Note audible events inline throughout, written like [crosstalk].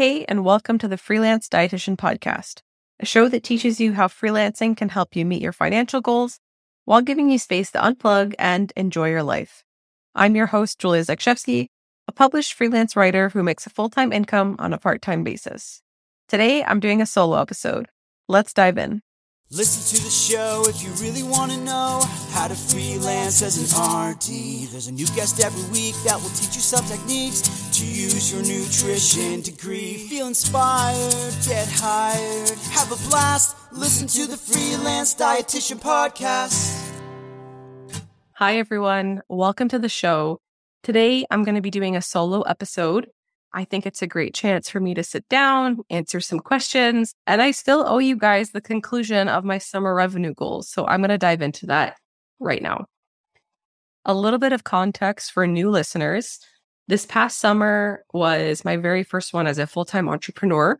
Hey, and welcome to the Freelance Dietitian Podcast, a show that teaches you how freelancing can help you meet your financial goals while giving you space to unplug and enjoy your life. I'm your host, Julia Zakrzewski, a published freelance writer who makes a full time income on a part time basis. Today, I'm doing a solo episode. Let's dive in. Listen to the show if you really want to know how to freelance as an RD. There's a new guest every week that will teach you some techniques to use your nutrition degree. Feel inspired, get hired, have a blast. Listen to the Freelance Dietitian Podcast. Hi, everyone. Welcome to the show. Today, I'm going to be doing a solo episode I think it's a great chance for me to sit down, answer some questions, and I still owe you guys the conclusion of my summer revenue goals. So I'm going to dive into that right now. A little bit of context for new listeners. This past summer was my very first one as a full time entrepreneur.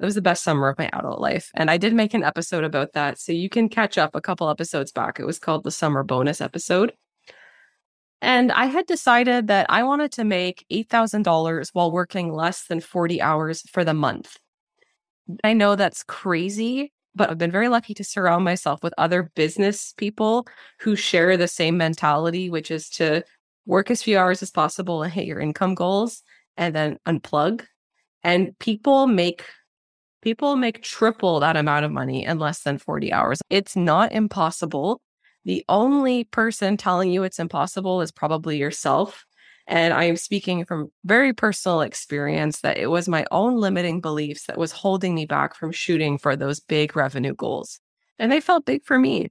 It was the best summer of my adult life. And I did make an episode about that. So you can catch up a couple episodes back. It was called the summer bonus episode. And I had decided that I wanted to make $8,000 while working less than 40 hours for the month. I know that's crazy, but I've been very lucky to surround myself with other business people who share the same mentality, which is to work as few hours as possible and hit your income goals and then unplug. And people make people make triple that amount of money in less than 40 hours. It's not impossible. The only person telling you it's impossible is probably yourself. And I am speaking from very personal experience that it was my own limiting beliefs that was holding me back from shooting for those big revenue goals. And they felt big for me.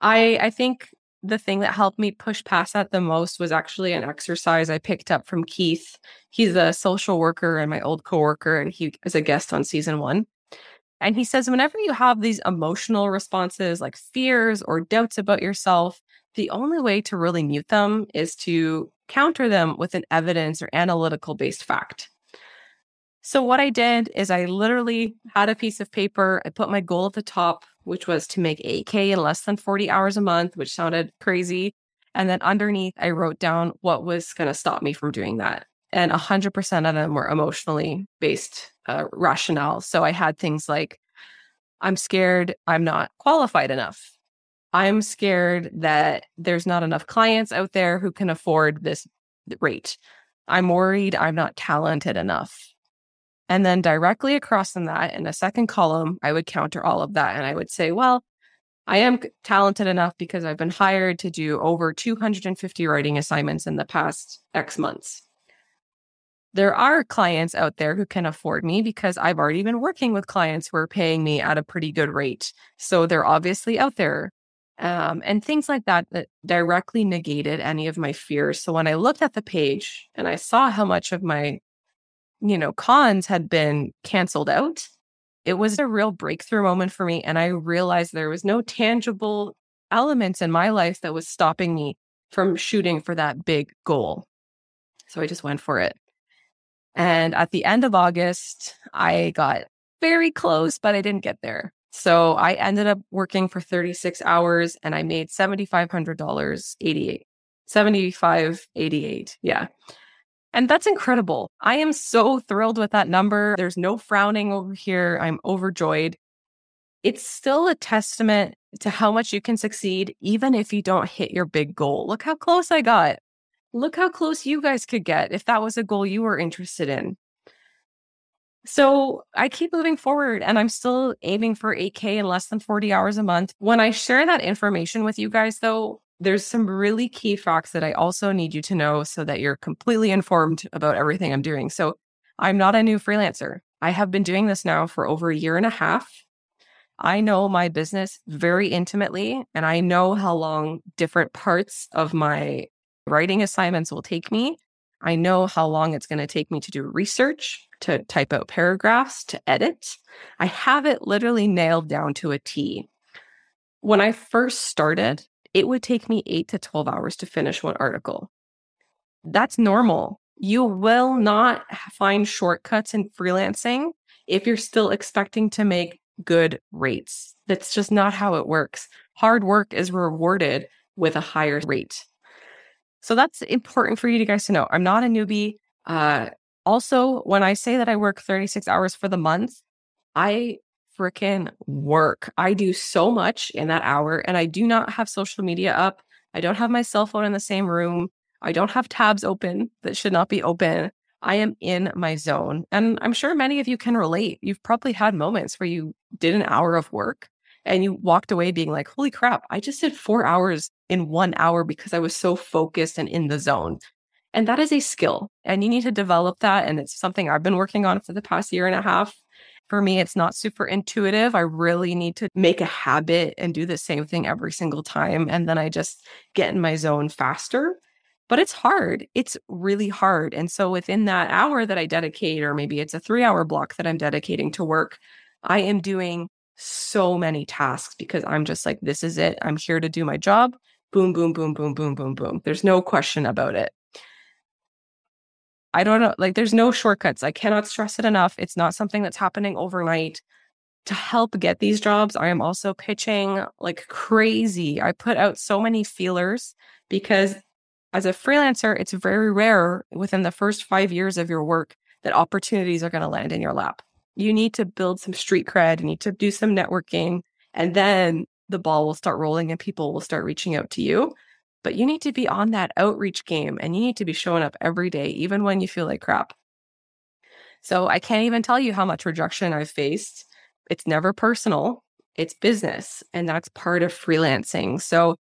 I I think the thing that helped me push past that the most was actually an exercise I picked up from Keith. He's a social worker and my old coworker, and he is a guest on season one. And he says, whenever you have these emotional responses like fears or doubts about yourself, the only way to really mute them is to counter them with an evidence or analytical based fact. So, what I did is I literally had a piece of paper. I put my goal at the top, which was to make 8K in less than 40 hours a month, which sounded crazy. And then underneath, I wrote down what was going to stop me from doing that and 100% of them were emotionally based uh, rationale. So I had things like, I'm scared I'm not qualified enough. I'm scared that there's not enough clients out there who can afford this rate. I'm worried I'm not talented enough. And then directly across from that, in a second column, I would counter all of that. And I would say, well, I am talented enough because I've been hired to do over 250 writing assignments in the past X months there are clients out there who can afford me because I've already been working with clients who are paying me at a pretty good rate. So they're obviously out there. Um, and things like that that directly negated any of my fears. So when I looked at the page and I saw how much of my, you know, cons had been canceled out, it was a real breakthrough moment for me. And I realized there was no tangible elements in my life that was stopping me from shooting for that big goal. So I just went for it. And at the end of August, I got very close, but I didn't get there. So I ended up working for 36 hours and I made $7,500, 88, 75, 88. Yeah. And that's incredible. I am so thrilled with that number. There's no frowning over here. I'm overjoyed. It's still a testament to how much you can succeed, even if you don't hit your big goal. Look how close I got look how close you guys could get if that was a goal you were interested in. So I keep moving forward and I'm still aiming for 8K in less than 40 hours a month. When I share that information with you guys, though, there's some really key facts that I also need you to know so that you're completely informed about everything I'm doing. So I'm not a new freelancer. I have been doing this now for over a year and a half. I know my business very intimately and I know how long different parts of my writing assignments will take me. I know how long it's going to take me to do research, to type out paragraphs, to edit. I have it literally nailed down to a T. When I first started, it would take me eight to 12 hours to finish one article. That's normal. You will not find shortcuts in freelancing if you're still expecting to make good rates. That's just not how it works. Hard work is rewarded with a higher rate. So that's important for you guys to know. I'm not a newbie. Uh, Also, when I say that I work 36 hours for the month, I freaking work. I do so much in that hour, and I do not have social media up. I don't have my cell phone in the same room. I don't have tabs open that should not be open. I am in my zone. And I'm sure many of you can relate. You've probably had moments where you did an hour of work and you walked away being like, holy crap, I just did four hours in one hour because I was so focused and in the zone. And that is a skill, and you need to develop that. And it's something I've been working on for the past year and a half. For me, it's not super intuitive. I really need to make a habit and do the same thing every single time. And then I just get in my zone faster. But it's hard. It's really hard. And so within that hour that I dedicate, or maybe it's a three hour block that I'm dedicating to work, I am doing so many tasks because I'm just like, this is it. I'm here to do my job. Boom, boom, boom, boom, boom, boom, boom. There's no question about it. I don't know. Like, there's no shortcuts. I cannot stress it enough. It's not something that's happening overnight. To help get these jobs, I am also pitching like crazy. I put out so many feelers because as a freelancer, it's very rare within the first five years of your work that opportunities are going to land in your lap. You need to build some street cred, you need to do some networking, and then the ball will start rolling and people will start reaching out to you but you need to be on that outreach game and you need to be showing up every day, even when you feel like crap. So I can't even tell you how much rejection I've faced. It's never personal, it's business. And that's part of freelancing. So,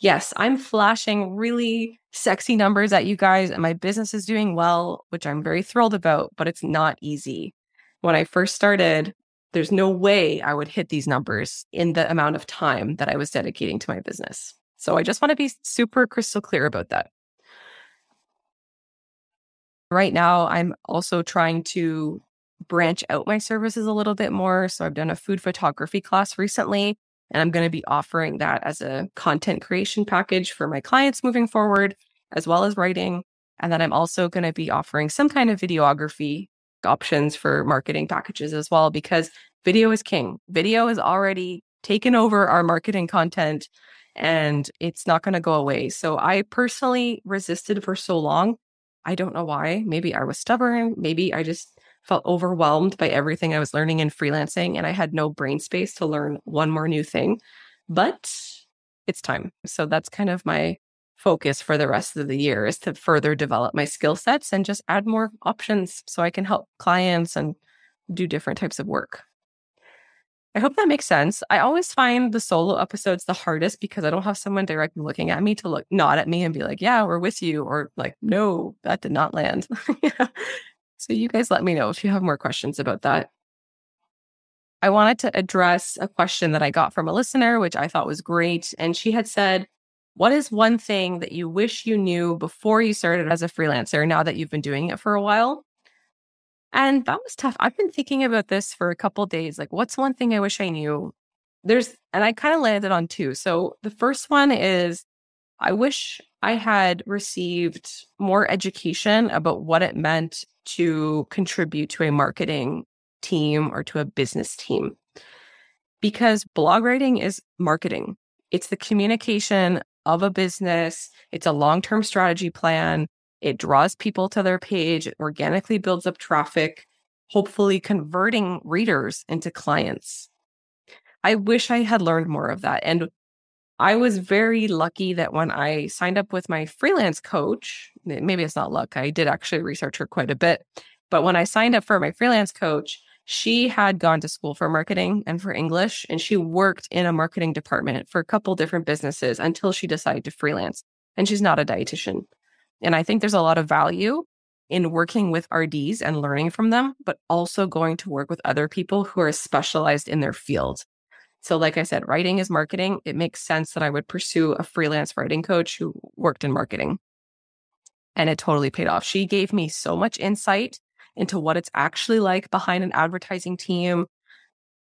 yes, I'm flashing really sexy numbers at you guys, and my business is doing well, which I'm very thrilled about, but it's not easy. When I first started, there's no way I would hit these numbers in the amount of time that I was dedicating to my business. So I just want to be super crystal clear about that. Right now, I'm also trying to branch out my services a little bit more. So I've done a food photography class recently, and I'm going to be offering that as a content creation package for my clients moving forward, as well as writing. And then I'm also going to be offering some kind of videography options for marketing packages as well, because video is king. Video has already taken over our marketing content and it's not going to go away. So I personally resisted for so long. I don't know why. Maybe I was stubborn. Maybe I just felt overwhelmed by everything I was learning in freelancing and I had no brain space to learn one more new thing. But it's time. So that's kind of my focus for the rest of the year is to further develop my skill sets and just add more options so I can help clients and do different types of work. I hope that makes sense. I always find the solo episodes the hardest because I don't have someone directly looking at me to look nod at me and be like, "Yeah, we're with you," or like, "No, that did not land." [laughs] So you guys let me know if you have more questions about that. I wanted to address a question that I got from a listener, which I thought was great, and she had said, "What is one thing that you wish you knew before you started as a freelancer? Now that you've been doing it for a while?" And that was tough. I've been thinking about this for a couple days. Like, what's one thing I wish I knew? There's, and I kind of landed on two. So the first one is I wish I had received more education about what it meant to contribute to a marketing team or to a business team. Because blog writing is marketing, it's the communication of a business, it's a long term strategy plan, it draws people to their page, it organically builds up traffic, hopefully converting readers into clients. I wish I had learned more of that. And I was very lucky that when I signed up with my freelance coach, maybe it's not luck, I did actually research her quite a bit. But when I signed up for my freelance coach, she had gone to school for marketing and for English, and she worked in a marketing department for a couple different businesses until she decided to freelance. And she's not a dietitian. And I think there's a lot of value in working with RDs and learning from them, but also going to work with other people who are specialized in their field. So, like I said, writing is marketing. It makes sense that I would pursue a freelance writing coach who worked in marketing. And it totally paid off. She gave me so much insight into what it's actually like behind an advertising team,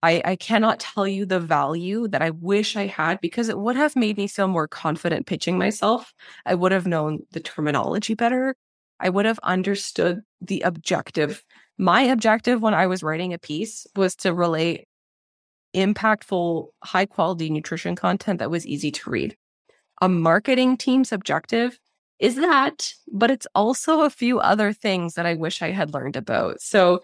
I, I cannot tell you the value that I wish I had because it would have made me feel more confident pitching myself. I would have known the terminology better. I would have understood the objective. My objective when I was writing a piece was to relate impactful, high quality nutrition content that was easy to read. A marketing team's objective is that, but it's also a few other things that I wish I had learned about. So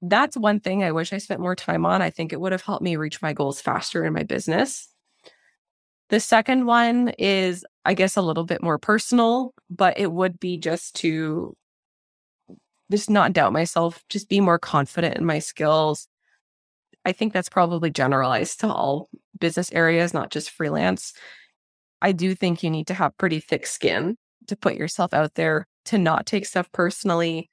that's one thing I wish I spent more time on. I think it would have helped me reach my goals faster in my business. The second one is, I guess, a little bit more personal, but it would be just to just not doubt myself, just be more confident in my skills. I think that's probably generalized to all business areas, not just freelance. I do think you need to have pretty thick skin to put yourself out there, to not take stuff personally,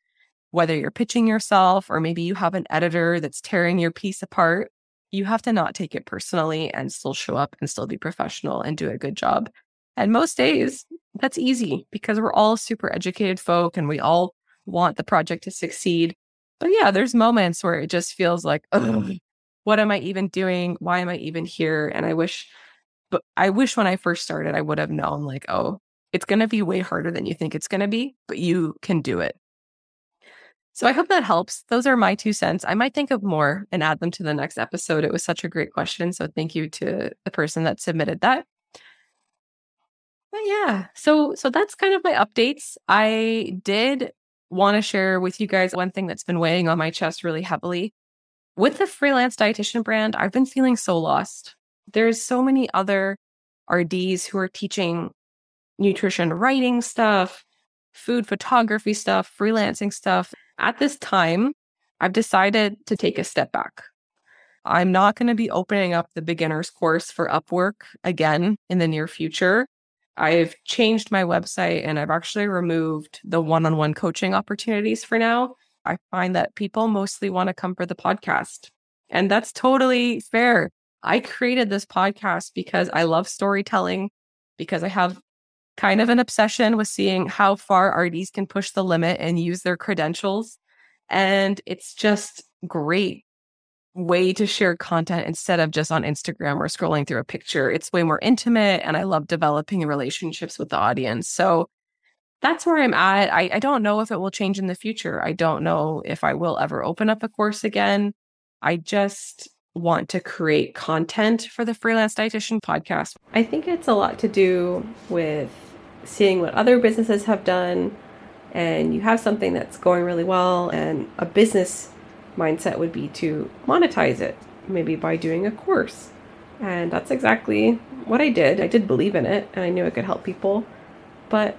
whether you're pitching yourself or maybe you have an editor that's tearing your piece apart, you have to not take it personally and still show up and still be professional and do a good job. And most days, that's easy because we're all super educated folk and we all want the project to succeed. But yeah, there's moments where it just feels like, oh, what am I even doing? Why am I even here? And I wish, but I wish when I first started, I would have known, like, oh, it's going to be way harder than you think it's going to be, but you can do it. So I hope that helps. Those are my two cents. I might think of more and add them to the next episode. It was such a great question. So thank you to the person that submitted that. But yeah, so so that's kind of my updates. I did want to share with you guys one thing that's been weighing on my chest really heavily. With the freelance dietitian brand, I've been feeling so lost. There's so many other RDs who are teaching nutrition writing stuff, food photography stuff, freelancing stuff. At this time, I've decided to take a step back. I'm not going to be opening up the beginner's course for Upwork again in the near future. I've changed my website and I've actually removed the one on one coaching opportunities for now. I find that people mostly want to come for the podcast. And that's totally fair. I created this podcast because I love storytelling, because I have kind of an obsession with seeing how far RDs can push the limit and use their credentials. And it's just great way to share content instead of just on Instagram or scrolling through a picture. It's way more intimate and I love developing relationships with the audience. So that's where I'm at. I, I don't know if it will change in the future. I don't know if I will ever open up a course again. I just want to create content for the freelance dietitian podcast. I think it's a lot to do with seeing what other businesses have done and you have something that's going really well and a business mindset would be to monetize it maybe by doing a course. And that's exactly what i did. I did believe in it and i knew it could help people. But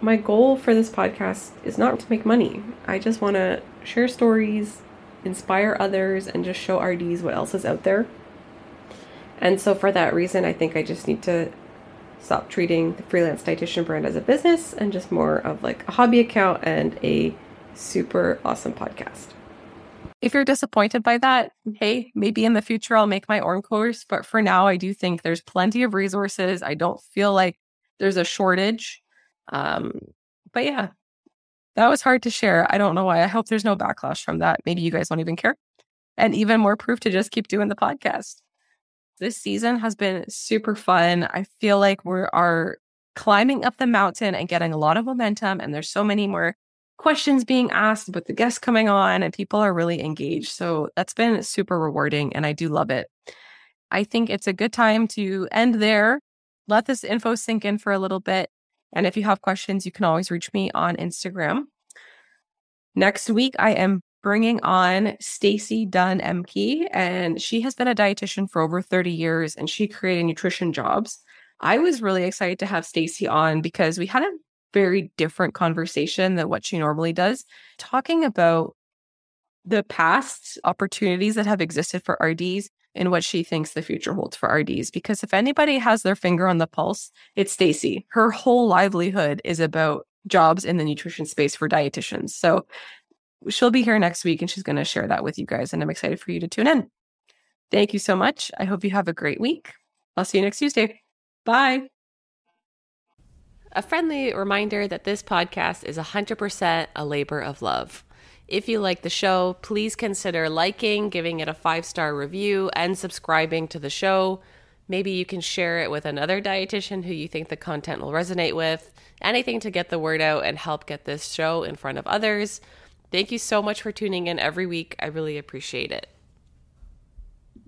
my goal for this podcast is not to make money. I just want to share stories inspire others and just show rds what else is out there and so for that reason i think i just need to stop treating the freelance dietitian brand as a business and just more of like a hobby account and a super awesome podcast. If you're disappointed by that, hey, maybe in the future I'll make my own course. But for now, I do think there's plenty of resources. I don't feel like there's a shortage. Um, but yeah, that was hard to share. I don't know why. I hope there's no backlash from that. Maybe you guys don't even care. And even more proof to just keep doing the podcast. This season has been super fun. I feel like we are climbing up the mountain and getting a lot of momentum. And there's so many more questions being asked with the guests coming on, and people are really engaged. So that's been super rewarding. And I do love it. I think it's a good time to end there. Let this info sink in for a little bit. And if you have questions, you can always reach me on Instagram. Next week, I am bringing on Stacy Dunn MP, and she has been a dietitian for over 30 years and she created nutrition jobs. I was really excited to have Stacy on because we had a very different conversation than what she normally does, talking about the past opportunities that have existed for RDs and what she thinks the future holds for RDs. Because if anybody has their finger on the pulse, it's Stacy. Her whole livelihood is about jobs in the nutrition space for dietitians. So she'll be here next week and she's going to share that with you guys. And I'm excited for you to tune in. Thank you so much. I hope you have a great week. I'll see you next Tuesday. Bye. A friendly reminder that this podcast is 100% a labor of love. If you like the show, please consider liking, giving it a five star review, and subscribing to the show. Maybe you can share it with another dietitian who you think the content will resonate with. Anything to get the word out and help get this show in front of others. Thank you so much for tuning in every week. I really appreciate it.